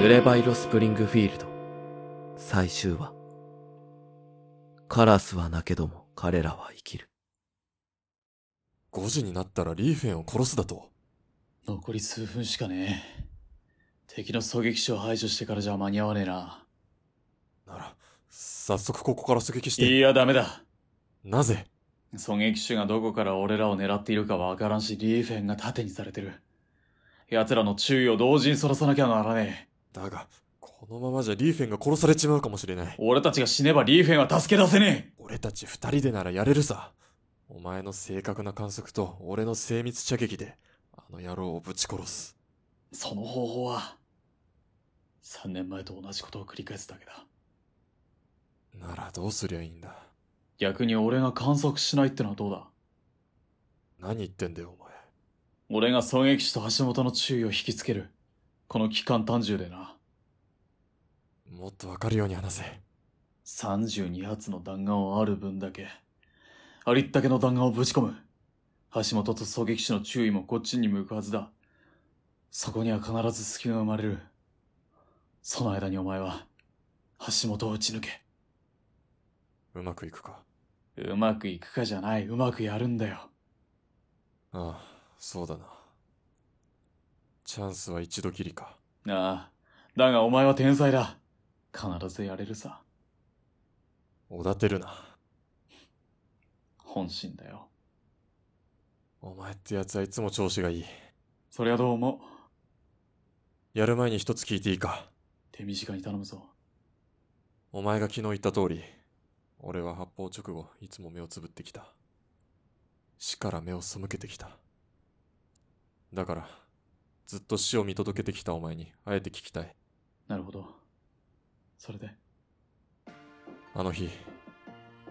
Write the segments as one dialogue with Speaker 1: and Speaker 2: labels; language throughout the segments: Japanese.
Speaker 1: 濡れバイロスプリングフィールド最終話カラスは泣けども彼らは生きる
Speaker 2: 5時になったらリーフェンを殺すだと？
Speaker 3: 残り数分しかねえ。敵の狙撃手を排除してからじゃ間に合わねえな。
Speaker 2: なら早速ここから狙撃して
Speaker 3: いや、ダメだ。
Speaker 2: なぜ？
Speaker 3: 狙撃手がどこから俺らを狙っているかわからんし、リーフェンが盾にされてる。奴らの注意を同時にそらさなきゃならねえ。
Speaker 2: だがこのままじゃリーフェンが殺されちまうかもしれない
Speaker 3: 俺たちが死ねばリーフェンは助け出せね
Speaker 2: 俺たち二人でならやれるさお前の正確な観測と俺の精密射撃であの野郎をぶち殺す
Speaker 3: え。その方法は、3年前と同じことを繰り返すだけだ。
Speaker 2: ならどうすりゃいいんだ？
Speaker 3: 逆に俺が観測しないってのはどうだ？
Speaker 2: 何言ってんだよお前
Speaker 3: 俺が狙撃手と橋本の注意を引きつける。この期間単純でな。
Speaker 2: もっとわかるように話せ
Speaker 3: 32発の弾丸をある分だけ、ありったけの弾丸をぶち込む。橋本と狙撃手の注意もこっちに向くはずだ。そこには必ず隙が生まれる。その間にお前は、橋本を撃ち抜け。
Speaker 2: うまくいくか？
Speaker 3: うまくいくかじゃない、うまくやるんだよ。
Speaker 2: ああそうだなチャンスは一度きりか
Speaker 3: ああ、だがお前は天才だ。必ずやれるさ。
Speaker 2: おだてるな
Speaker 3: 本心だよ。
Speaker 2: お前ってやつはいつも調子がいい
Speaker 3: そりゃどうも、
Speaker 2: やる前に一つ聞いていいか
Speaker 3: 手短に頼むぞ。
Speaker 2: お前が昨日言った通り俺は発砲直後いつも目をつぶってきた死から目を背けてきただからずっと死を見届けてきたお前にあえて聞きたい
Speaker 3: なるほど。それで、
Speaker 2: あの日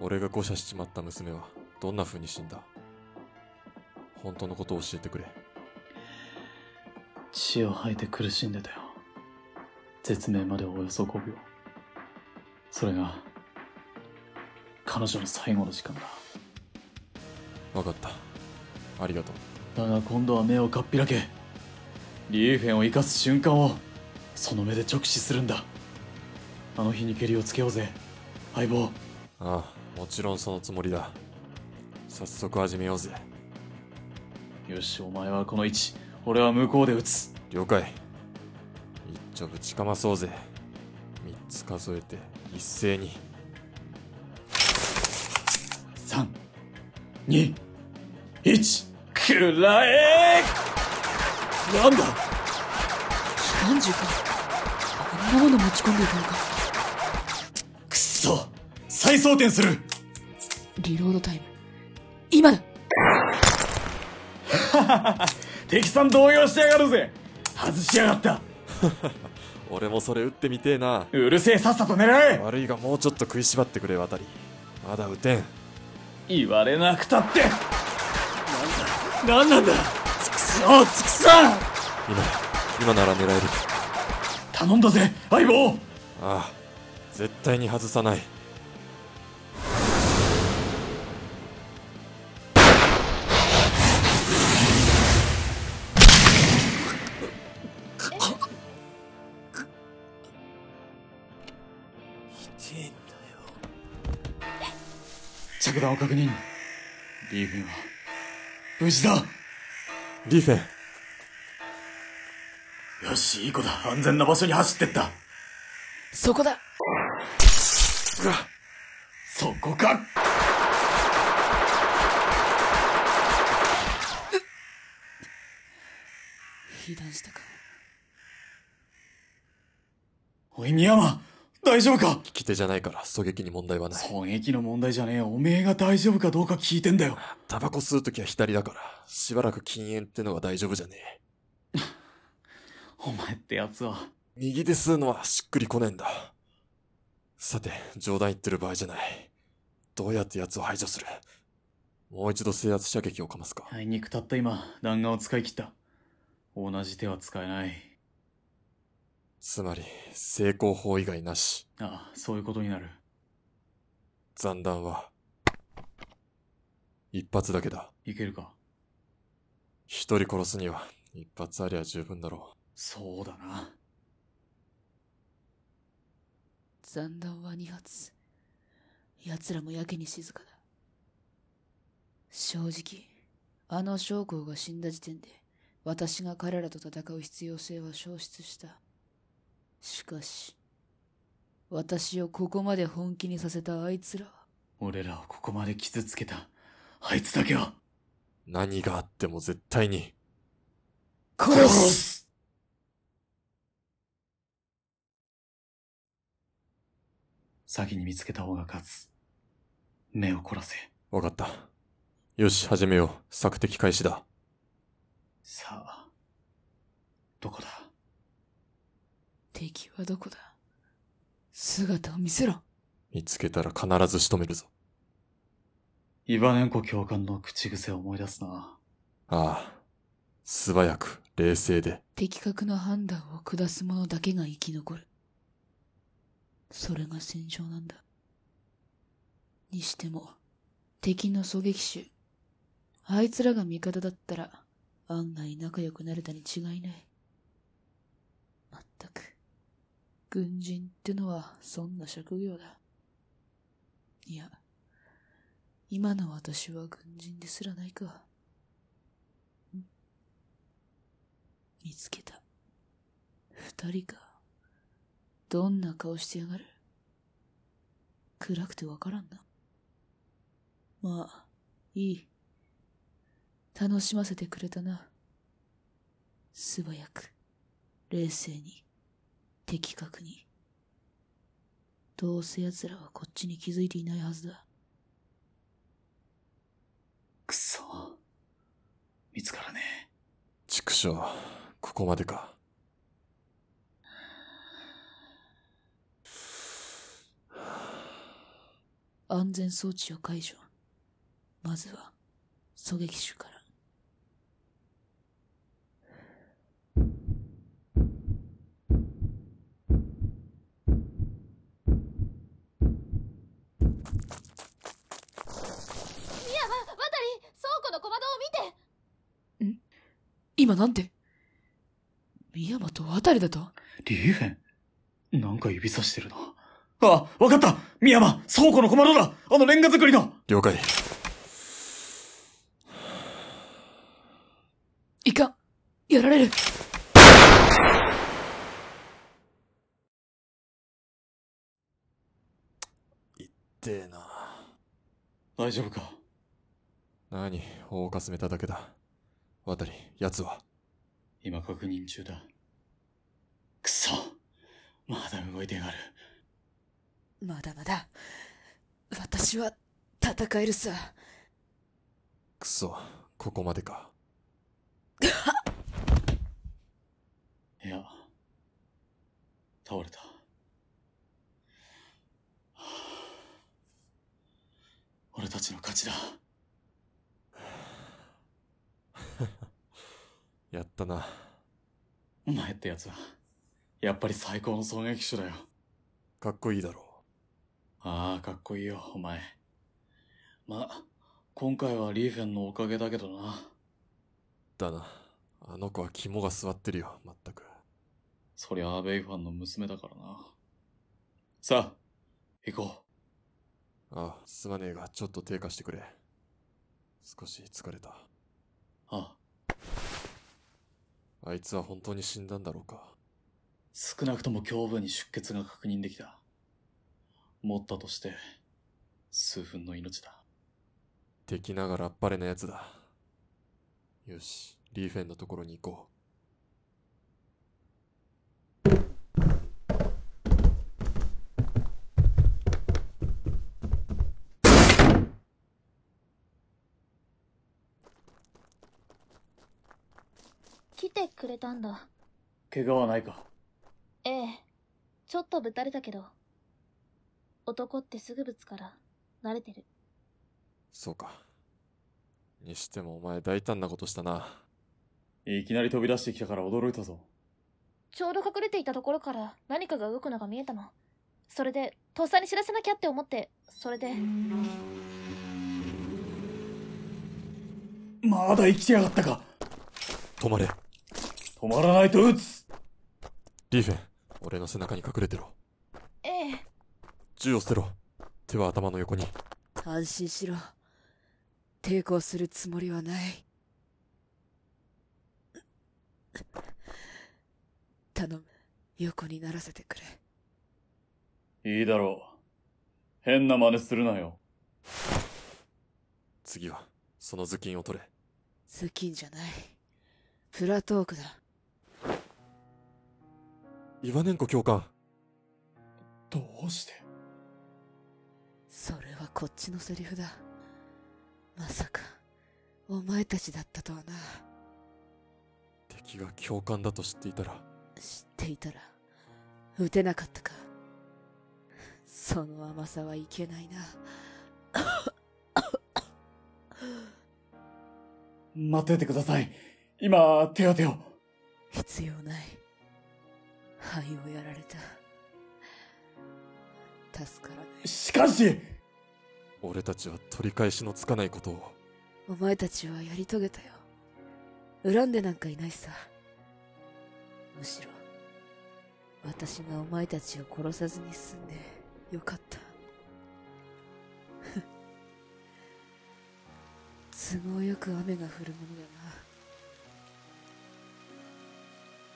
Speaker 2: 俺が誤射しちまった娘はどんな風に死んだ？本当のことを教えてくれ
Speaker 3: 血を吐いて苦しんでたよ。絶命までおよそ5秒。それが、彼女の最後の時間だ。
Speaker 2: わかったありがとう
Speaker 3: だが今度は目をかっぴらけ、リーフェンを生かす瞬間を、その目で直視するんだ。あの日にけりをつけようぜ、相棒。
Speaker 2: ああもちろんそのつもりだ。早速始めようぜ。
Speaker 3: よし、お前はこの位置、俺は向こうで撃つ。
Speaker 2: 了解。一丁ぶちかまそうぜ。三つ数えて一斉に。
Speaker 3: 3、2、1、くらえなんだ？
Speaker 4: 機関銃か。あんなもの持ち込んでいたのか。
Speaker 3: くっそ！再装填する！
Speaker 4: リロードタイム。今だ！
Speaker 3: 敵さん動揺してやがるぜ！外しやがった！
Speaker 2: 俺もそれ撃ってみてえな。
Speaker 3: うるせえさっさと狙え
Speaker 2: 悪いがもうちょっと食いしばってくれ渡り。まだ撃てん。
Speaker 3: 言われなくたって！なんだ？なんなんだ？つくそ！つくそ
Speaker 2: 今今なら狙える。
Speaker 3: 頼んだぜ相棒。
Speaker 2: ああ絶対に外さない。
Speaker 3: 着弾を確認。リーフェンは。無事だ。
Speaker 2: リーフェン
Speaker 3: よしいい子だ。安全な場所に走ってった。
Speaker 4: そこだ。
Speaker 3: そこか。
Speaker 4: 被弾したか。
Speaker 3: おい宮山大丈夫か？
Speaker 2: 利き手じゃないから狙撃に問題はない。
Speaker 3: 狙撃の問題じゃねえよ。おめえが大丈夫かどうか聞いてんだよ。
Speaker 2: タバコ吸うときは左だからしばらく禁煙ってのが大丈夫じゃねえ
Speaker 3: お前ってやつは。
Speaker 2: 右で吸うのはしっくりこねえんだ。さて冗談言ってる場合じゃない。どうやって奴を排除する？もう一度制圧射撃をかますか。
Speaker 3: あいにくたった今弾丸を使い切った。同じ手は使えない。
Speaker 2: つまり成功法以外なし。
Speaker 3: ああそういうことになる。
Speaker 2: 残弾は一発だけだ。
Speaker 3: いけるか。
Speaker 2: 一人殺すには一発ありゃ十分だろ
Speaker 3: そうだな
Speaker 4: 残弾は2発。奴らもやけに静かだ。正直、あの将校が死んだ時点で、私が彼らと戦う必要性は消失した。しかし、私をここまで本気にさせたあいつらは、
Speaker 3: 俺らをここまで傷つけた、あいつだけは、
Speaker 2: 何があっても絶対に。
Speaker 4: 殺す
Speaker 3: 先に見つけた方が勝つ。目を凝らせ。
Speaker 2: わかった。よし、始めよう。索敵開始だ。
Speaker 3: さあ、どこだ？
Speaker 4: 敵はどこだ？姿を見せろ
Speaker 2: 見つけたら必ず仕留めるぞ。
Speaker 3: イバネンコ教官の口癖を思い出すな。
Speaker 2: ああ。素早く、冷静で。
Speaker 4: 的確な判断を下す者だけが生き残る。それが戦場なんだ。にしても、敵の狙撃手、あいつらが味方だったら、案外仲良くなれたに違いない。まったく、軍人ってのはそんな職業だ。いや、今の私は軍人ですらないか。見つけた。二人か。どんな顔してやがる？暗くてわからんな。まあ、いい。楽しませてくれたな。素早く、冷静に、的確に。どうせ奴らはこっちに気づいていないはずだ。
Speaker 3: くそ。見つからねえ。
Speaker 2: 畜生、ここまでか。
Speaker 4: 安全装置を解除。まずは、狙撃手から。
Speaker 5: ミヤは渡り倉庫の小窓を見て
Speaker 4: 今なんて？深山と渡りだと？
Speaker 3: リーフェンなんか指さしてるな。あ、わかった深山倉庫の小窓だあのレンガ作りの
Speaker 2: 了解。
Speaker 4: いかんやられる
Speaker 2: でえな。
Speaker 3: 大丈夫か？
Speaker 2: 何、大をかすめただけだ。渡り、奴は。
Speaker 3: 今確認中だ。くそまだ動いてやがる。
Speaker 4: まだまだ。私は戦えるさ。
Speaker 2: くそ、ここまでか。
Speaker 3: いや、倒れた。は あ俺たちの勝ちだ。
Speaker 2: やったな。
Speaker 3: お前ってやつは、やっぱり最高の狙撃手だよ。
Speaker 2: かっこいいだろ
Speaker 3: ああ、かっこいいよ、お前。ま、今回はリーフェンのおかげだけどな。
Speaker 2: う。だな。あの子は肝が据わってるよ、まったく。
Speaker 3: そりゃアベイファンの娘だからな。さあ、行こ
Speaker 2: ああ、すまねえが、ちょっと低下してくれ。少し疲れた。
Speaker 3: う。ああ、
Speaker 2: あいつは本当に死んだんだろうか。
Speaker 3: 少なくとも胸部に出血が確認できた。持ったとして、数分の命だ。
Speaker 2: 敵ながらあっぱれな奴だ。よし、リーフェンのところに行こ
Speaker 5: 来てくれたんだ。
Speaker 3: 怪我はないか。
Speaker 5: ええ。ちょっとぶたれたけど男ってすぐぶつから慣れてる
Speaker 2: う。そうか。にしてもお前大胆なことしたな。
Speaker 3: いきなり飛び出してきたから驚いたぞ。
Speaker 5: ちょうど隠れていたところから何かが動くのが見えたのそれでとっさに知らせなきゃって思ってそれで
Speaker 3: まだ生きてやがったか
Speaker 2: 止まれ。
Speaker 3: 止まらないと撃つ
Speaker 2: リーフェン、俺の背中に隠れてろ。
Speaker 5: ええ
Speaker 2: 銃を捨てろ。手は頭の横に。
Speaker 4: 安心しろ。抵抗するつもりはない。頼む。横にならせてくれ。
Speaker 3: いいだろう。変な真似するなよ。
Speaker 2: 次は、その頭巾を取れ。
Speaker 4: 頭巾じゃない。プラトークだ。
Speaker 2: イワネンコ教官。
Speaker 3: どうして？
Speaker 4: それはこっちのセリフだ。まさか、お前たちだったとはな。
Speaker 2: 敵が教官だと知っていたら、
Speaker 4: 知っていたら、撃てなかったか。その甘さはいけないな。
Speaker 3: 待っててください。今、手当てを。
Speaker 4: 必要ない。肺をやられた。助からない。
Speaker 3: しかし
Speaker 2: 俺たちは取り返しのつかないことを。
Speaker 4: お前たちはやり遂げたよ。恨んでなんかいないさ。むしろ、私がお前たちを殺さずに済んでよかった。都合よく雨が降るものだな。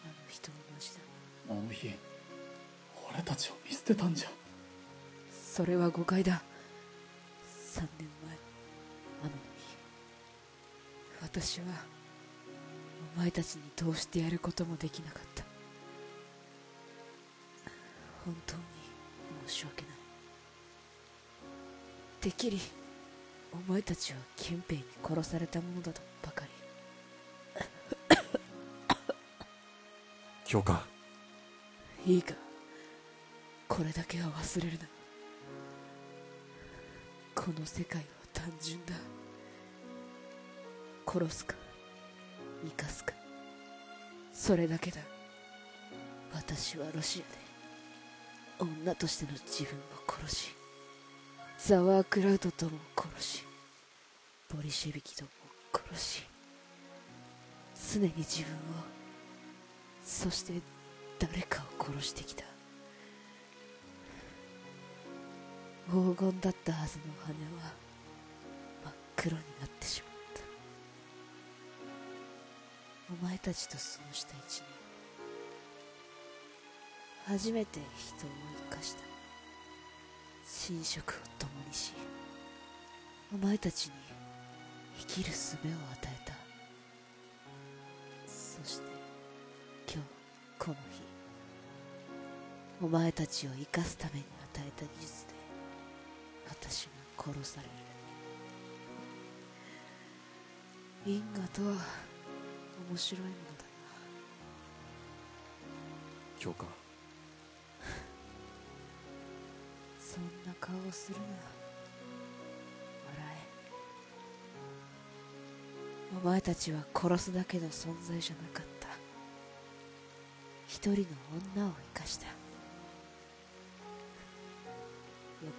Speaker 4: あの人も同じだ。
Speaker 3: あの日、俺たちを見捨てたんじゃ。
Speaker 4: それは誤解だ。三年前、雨の日。私は、お前たちにどうしてやることもできなかった。本当に申し訳ない。てっきり、お前たちは憲兵に殺されたものだとばかり。
Speaker 2: 教官。
Speaker 4: いいか、これだけは忘れるな。この世界は単純だ。殺すか、生かすか。それだけだ。私はロシアで、女としての自分を殺し、ザワークラウトとも殺し、ボリシェビキとも殺し、常に自分を、そして誰かを殺してきた。黄金だったはずの羽は真っ黒になってしまった。お前たちと過ごした一年。初めて人を生かした。寝食を共にし、お前たちに生きる術を与えた。そして、今日、この日、お前たちを生かすために与えた技術で、殺される。因果とは、面白いものだな
Speaker 2: 教官。
Speaker 4: そんな顔をするな。笑え。お前たちは殺すだけの存在じゃなかった。一人の女を生かした。よ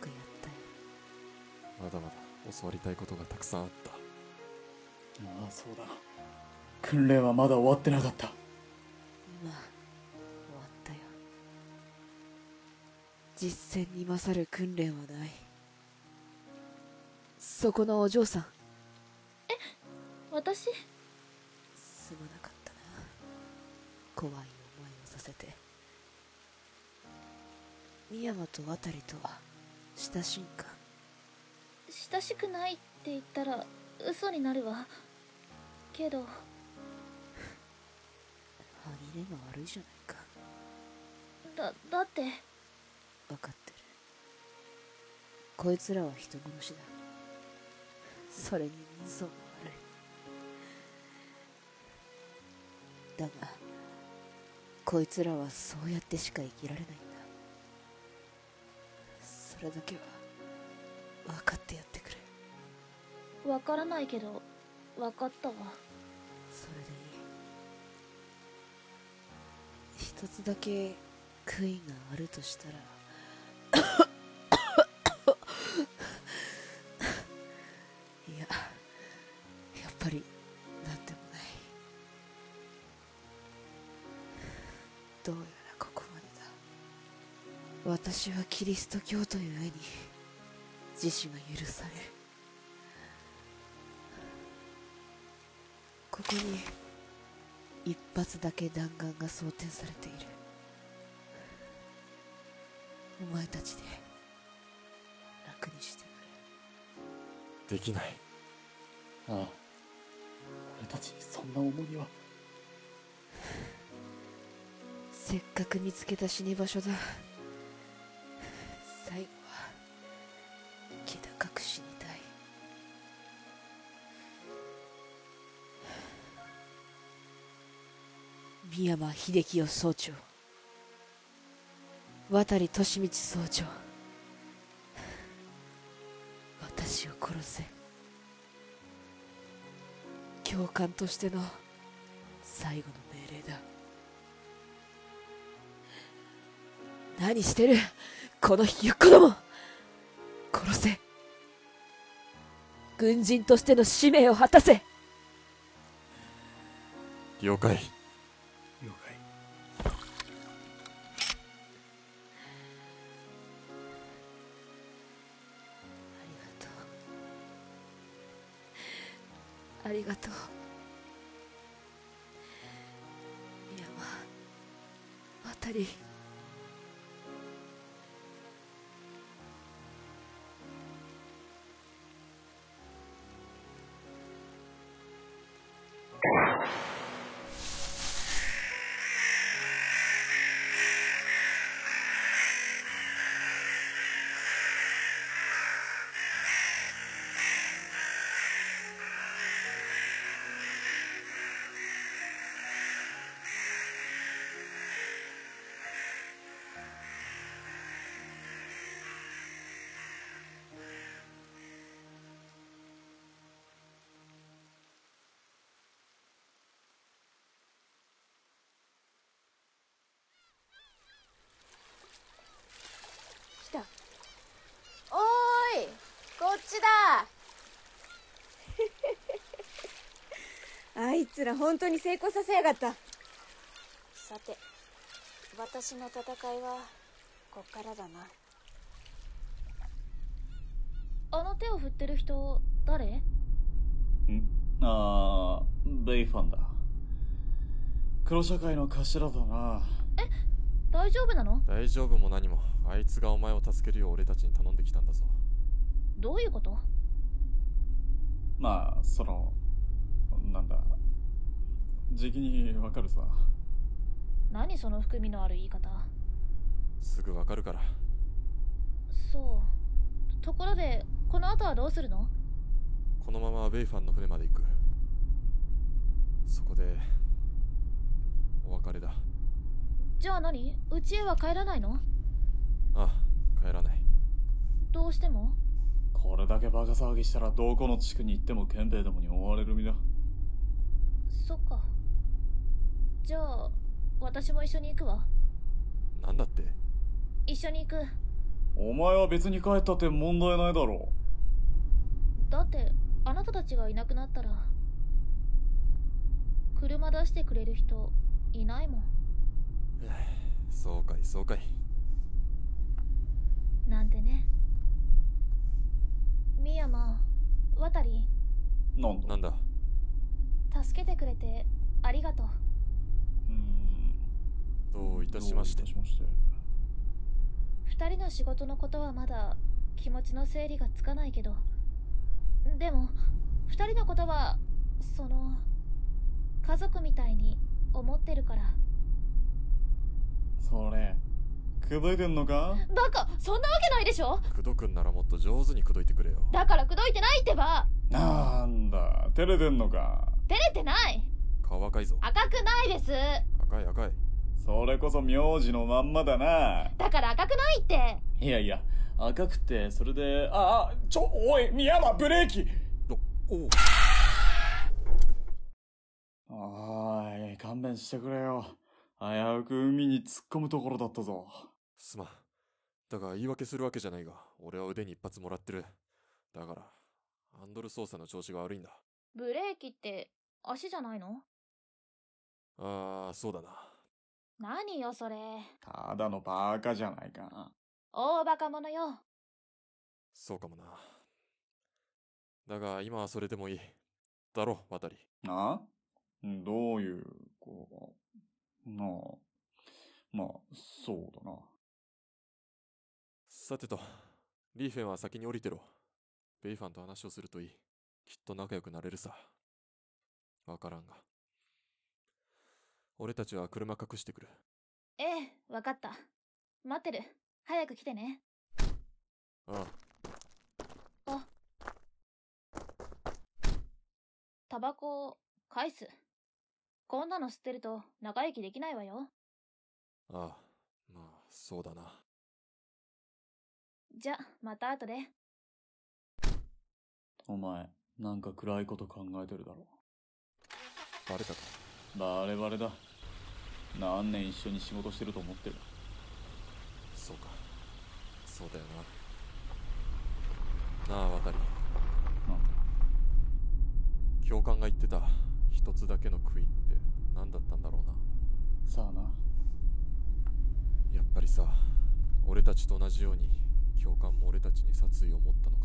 Speaker 4: くやったよ。
Speaker 2: まだまだ教わりたいことがたくさんあった。
Speaker 3: ああ、そうだ。訓練はまだ終わってなかった。
Speaker 4: まあ、終わったよ。実践に勝る訓練はない。そこのお嬢さん、
Speaker 5: 私？
Speaker 4: すまなかったな。怖い思いをさせて。深山と渡とは、親しいんか？
Speaker 5: 親しくないって言ったら嘘になるわけど
Speaker 4: 歯切れが悪いじゃないか。
Speaker 5: だだって
Speaker 4: わかってる。こいつらは人殺しだ。それに人相も悪い。だが、こいつらはそうやってしか生きられないんだ。それだけは、分かってやってくれ。
Speaker 5: わからないけどわかったわ
Speaker 4: それでいい。一つだけ悔いがあるとしたら、いや、やっぱり、なんでもない。どうやらここまでだ。私はキリスト教という上に自死が許される。ここに一発だけ弾丸が装填されている。お前たちで楽にしてく
Speaker 2: できない。
Speaker 3: ああ。俺たちにそんな重荷は。
Speaker 4: れせっかく見つけた死に場所だ三山秀樹を総長。渡利利道総長。私を殺せ。教官としての最後の命令だ。何してる？このひよっこども殺せ。軍人としての使命を果たせ。
Speaker 2: 了解。
Speaker 4: りがとう。山渡り。
Speaker 5: こっちだ。
Speaker 6: あいつら本当に成功させやがった。
Speaker 5: さて私の戦いはこっからだな。あの手を振ってる人誰？
Speaker 3: ん？ああ、ベイファンだ。黒社会の頭だな。
Speaker 5: 大丈夫なの？
Speaker 2: 大丈夫も何も。あいつがお前を助けるよう俺たちに頼んできたんだぞ
Speaker 5: どういうこと？
Speaker 3: まあ、その、なんだ。時期にわかるさ。
Speaker 5: 何その含みのある言い方？
Speaker 2: すぐわかるから。
Speaker 5: そう。ところでこの後はどうするの？
Speaker 2: このままベイファンの船まで行く。そこでお別れだ。
Speaker 5: じゃあ何？家へは帰らないの？
Speaker 2: あ帰らない。
Speaker 5: どうしても？
Speaker 3: これだけバカ騒ぎしたらどこの地区に行っても憲兵どもに追われる身だ。
Speaker 5: そっか。じゃあ私も一緒に行くわ。
Speaker 2: なんだって？
Speaker 5: 一緒に行く。
Speaker 3: お前は別に帰ったって問題ないだろ。
Speaker 5: だってあなたたちがいなくなったら車出してくれる人いないもん。
Speaker 2: そうかいそうかい。
Speaker 5: なんてね深山渡り
Speaker 3: う。なんだ？
Speaker 2: なんだ？
Speaker 5: 助けてくれてありがとう
Speaker 3: うーん。
Speaker 2: どういたしまして？
Speaker 3: どういたしまして？
Speaker 5: 二人の仕事のことはまだ気持ちの整理がつかないけどでも二人のことはその家族みたいに思ってるから
Speaker 3: それ、口説いてんのか？
Speaker 5: バカそんなわけないでしょ？
Speaker 2: 口説くんならもっと上手に口説いてくれよ。
Speaker 5: だから口説いてないってば。
Speaker 3: なんだ、照れてんのか？
Speaker 5: 照れてない。
Speaker 2: 顔赤いぞ。
Speaker 5: 赤くないです。
Speaker 2: 赤い赤い。
Speaker 3: それこそ名字のまんまだな。
Speaker 5: だから赤くないって。
Speaker 3: いやいや、赤くて、それで、あ、あ、ちょ、おい、宮山、ブレーキ。
Speaker 2: おお
Speaker 3: い、勘弁してくれよ。危うく海に突っ込むところだったぞ。
Speaker 2: すまんだが言い訳するわけじゃないが俺は腕に一発もらってるだからハンドル操作の調子が悪いんだ
Speaker 5: ブレーキって足じゃないの？
Speaker 2: ああそうだな
Speaker 5: 何よそれ。
Speaker 3: ただのバカじゃないか。
Speaker 5: 大バカ者よ。
Speaker 2: そうかもな。だが今はそれでもいい。だろ、渡り。
Speaker 3: な？どういう、こう、なあ。まあ、そうだな。
Speaker 2: さてと、リーフェンは先に降りてろ。ベイファンと話をするといい。きっと仲良くなれるさ。わからんが。俺たちは車隠してくる。
Speaker 5: ええ、わかった。待ってる。早く来てね。
Speaker 2: あ
Speaker 5: あ。タバコ、返す。こんなの吸ってると長生きできないわよ。
Speaker 2: あ、ああ、まあ、そうだな。
Speaker 5: じゃ、また後で。
Speaker 3: お前、なんか暗いこと考えてるだろ。
Speaker 2: バレたか？
Speaker 3: バレバレだ。何年一緒に仕事してると思ってる？
Speaker 2: そうか。そうだよな。なあ、渡り。教官が言ってた一つだけの悔いって何だったんだろうな。
Speaker 3: さあな。
Speaker 2: やっぱりさ、俺たちと同じように教官も俺たちに殺意を持ったのか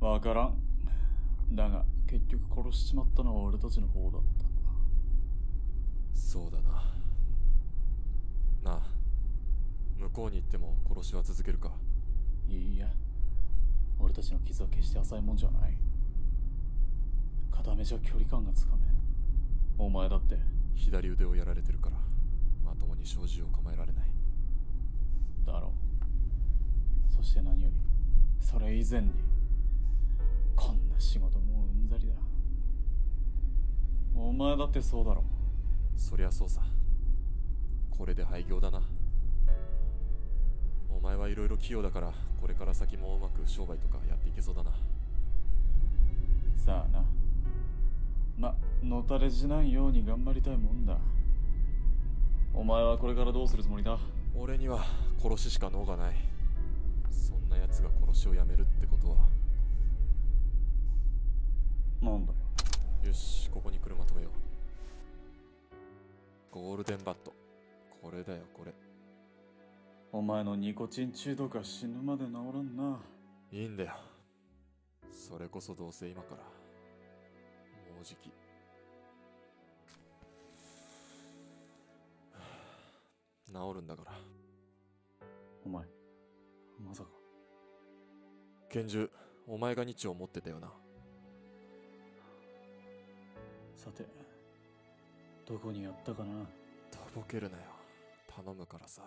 Speaker 2: な？
Speaker 3: わからん。だが、結局殺しちまったのは俺たちの方だった。
Speaker 2: そうだな。なあ、向こうに行っても殺しは続けるか？
Speaker 3: いいや。俺たちの傷は決して浅いもんじゃない。片目じゃ距離感がつかめん。お前だって。
Speaker 2: 左腕をやられてるから、まともに小銃を構えられない。
Speaker 3: だろう。そして何より、それ以前に、こんな仕事もううんざりだ。お前だってそうだろ。
Speaker 2: そりゃそうさ。これで廃業だな。お前はいろいろ器用だから、これから先もうまく商売とかやっていけそうだな。
Speaker 3: さあな。ま、のたれしないように頑張りたいもんだ。お前はこれからどうするつもりだ？
Speaker 2: 俺には殺ししか能がない。な奴が殺しをやめるってことは。
Speaker 3: なんだよ。
Speaker 2: よし、ここに車止めよう。ゴールデンバット。これだよ、これ。
Speaker 3: お前のニコチン中毒は死ぬまで治らんな。
Speaker 2: いいんだよ。それこそどうせ今から。もうじき。治るんだから。
Speaker 3: お前、まさか。
Speaker 2: 拳銃、お前が日を持ってたよな。
Speaker 3: さて、どこにやったかな？
Speaker 2: とぼけるなよ。頼むからさ。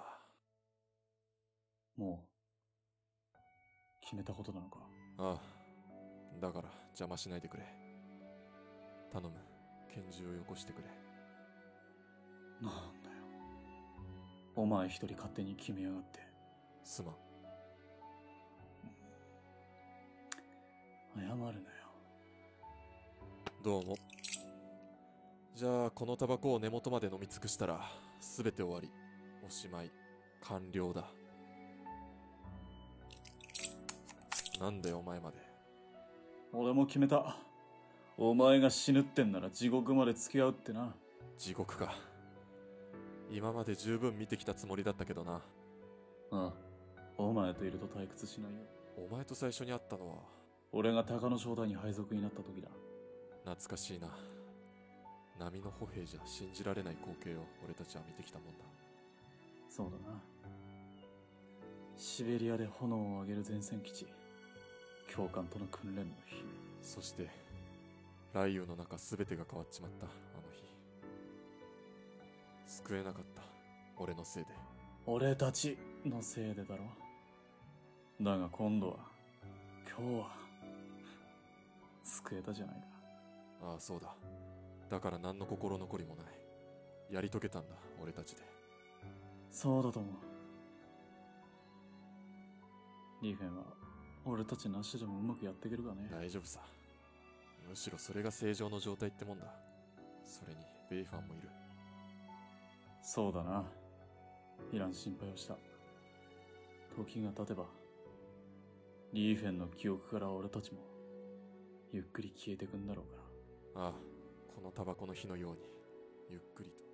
Speaker 3: もう、決めたことなのか？
Speaker 2: ああ。だから邪魔しないでくれ。頼む。拳銃をよこしてくれ。
Speaker 3: なんだよ。お前一人勝手に決めやがって。
Speaker 2: すまん。
Speaker 3: 謝るなよ。
Speaker 2: どうも。じゃあ、このタバコを根元まで飲み尽くしたら、すべて終わり。おしまい。完了だ。なんでお前まで。
Speaker 3: 俺も決めた。お前が死ぬってんなら地獄まで付き合うってな。
Speaker 2: 地獄か。今まで十分見てきたつもりだったけどな。
Speaker 3: ああ。お前といると退屈しないよ。
Speaker 2: お前と最初に会ったのは、
Speaker 3: 俺が鷹の正体に配属になった時だ。
Speaker 2: 懐かしいな。波の歩兵じゃ信じられない光景を俺たちは見てきたもんだ。
Speaker 3: そうだな。シベリアで炎を上げる前線基地。教官との訓練の日。
Speaker 2: そして、雷雨の中全てが変わっちまった、あの日。救えなかった、俺のせいで。
Speaker 3: 俺たちのせいでだろ。だが今度は、今日は、救えたじゃないか。
Speaker 2: ああ、そうだ。だから何の心残りもない。やり遂げたんだ、俺たちで。
Speaker 3: そうだと思う。リーフェンは、俺たちなしでもうまくやっていけるかね。
Speaker 2: 大丈夫さ。むしろそれが正常の状態ってもんだ。それに、ベイファンもいる。
Speaker 3: そうだな。いらん心配をした。時が経てば、リーフェンの記憶から俺たちも、ゆっくり消えてくんだろうから。
Speaker 2: ああ、このタバコの火のように、ゆっくりと。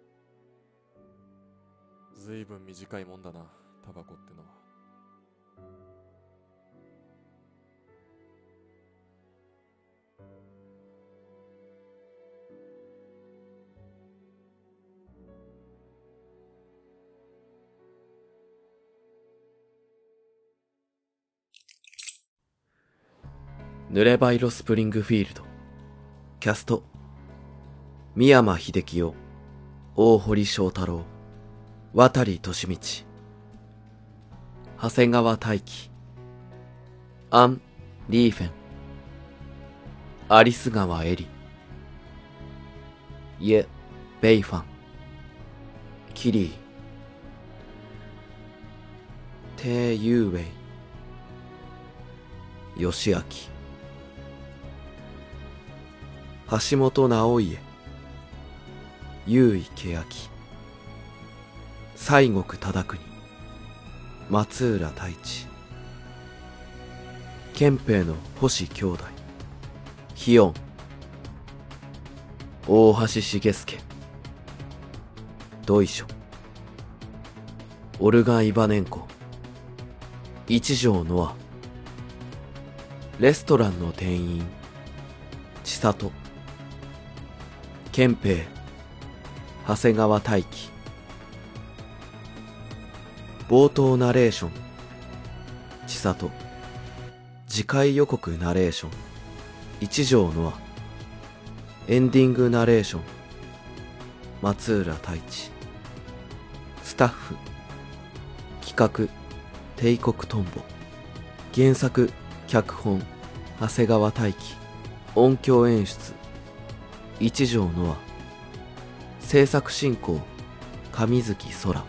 Speaker 2: ずいぶん短いもんだな、タバコってのは。
Speaker 1: 濡れば色スプリングフィールド。キャスト。三山秀樹大堀翔太郎。渡利利道。長谷川大輝。アン・リーフェン。アリス川エリ。イェ・ベイファン。キリー。テイ・ユーウェイ。吉明。橋本直家。優位欅。西国忠国。松浦太一。憲兵の星兄弟。ヒヨン。大橋重介。土井書。オルガン・イバネンコ。一条ノア。レストランの店員。千里。憲兵。長谷川大輝。冒頭ナレーション。千里。次回予告ナレーション。一条ノア。エンディングナレーション。松浦太一。スタッフ。企画。帝国トンボ。原作、脚本。長谷川大輝。音響演出。一条ノア。制作進行。上月空。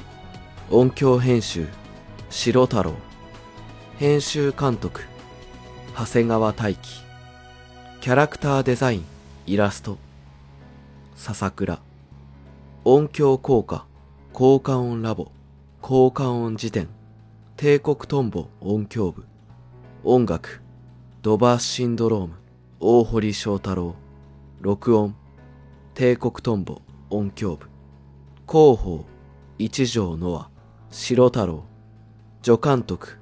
Speaker 1: 音響編集。白太郎。編集監督。長谷川大輝。キャラクターデザイン、イラスト。笹倉。音響効果、効果音ラボ、効果音辞典、帝国トンボ音響部。音楽、ドバーシンドローム、大堀翔太郎。録音、帝国トンボ音響部。広報、一条ノア、白太郎。助監督、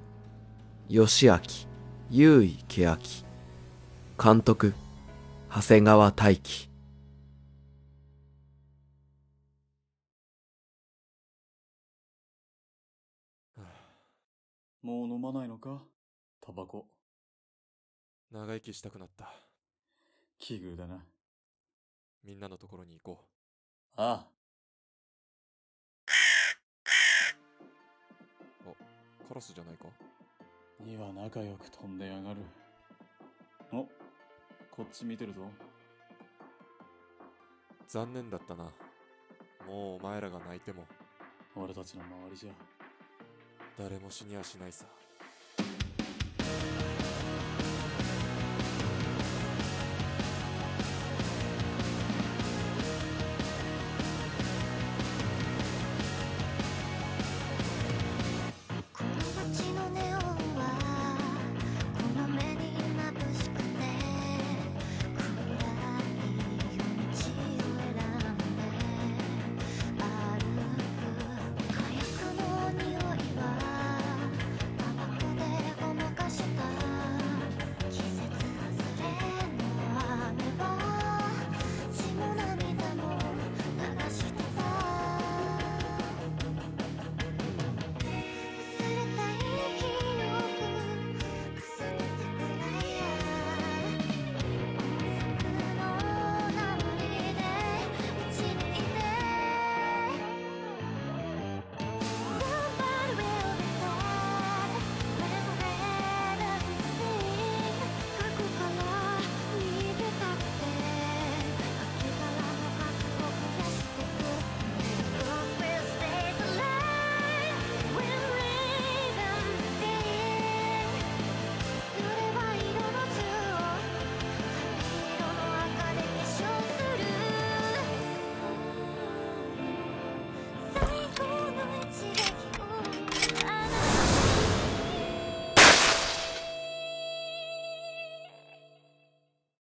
Speaker 1: 吉明、優位欅。監督、長谷川大輝。
Speaker 3: もう飲まないのか？タバコ。
Speaker 2: 長生きしたくなった。
Speaker 3: 奇遇だな。
Speaker 2: みんなのところに行こ
Speaker 3: ああ、
Speaker 2: う。カラスじゃないか？
Speaker 3: には仲良く飛んでやがる。お、こっち見てるぞ。
Speaker 2: 残念だったな。もうお前らが泣いても
Speaker 3: 俺たちの周りじゃ。
Speaker 2: 誰も死にはしないさ。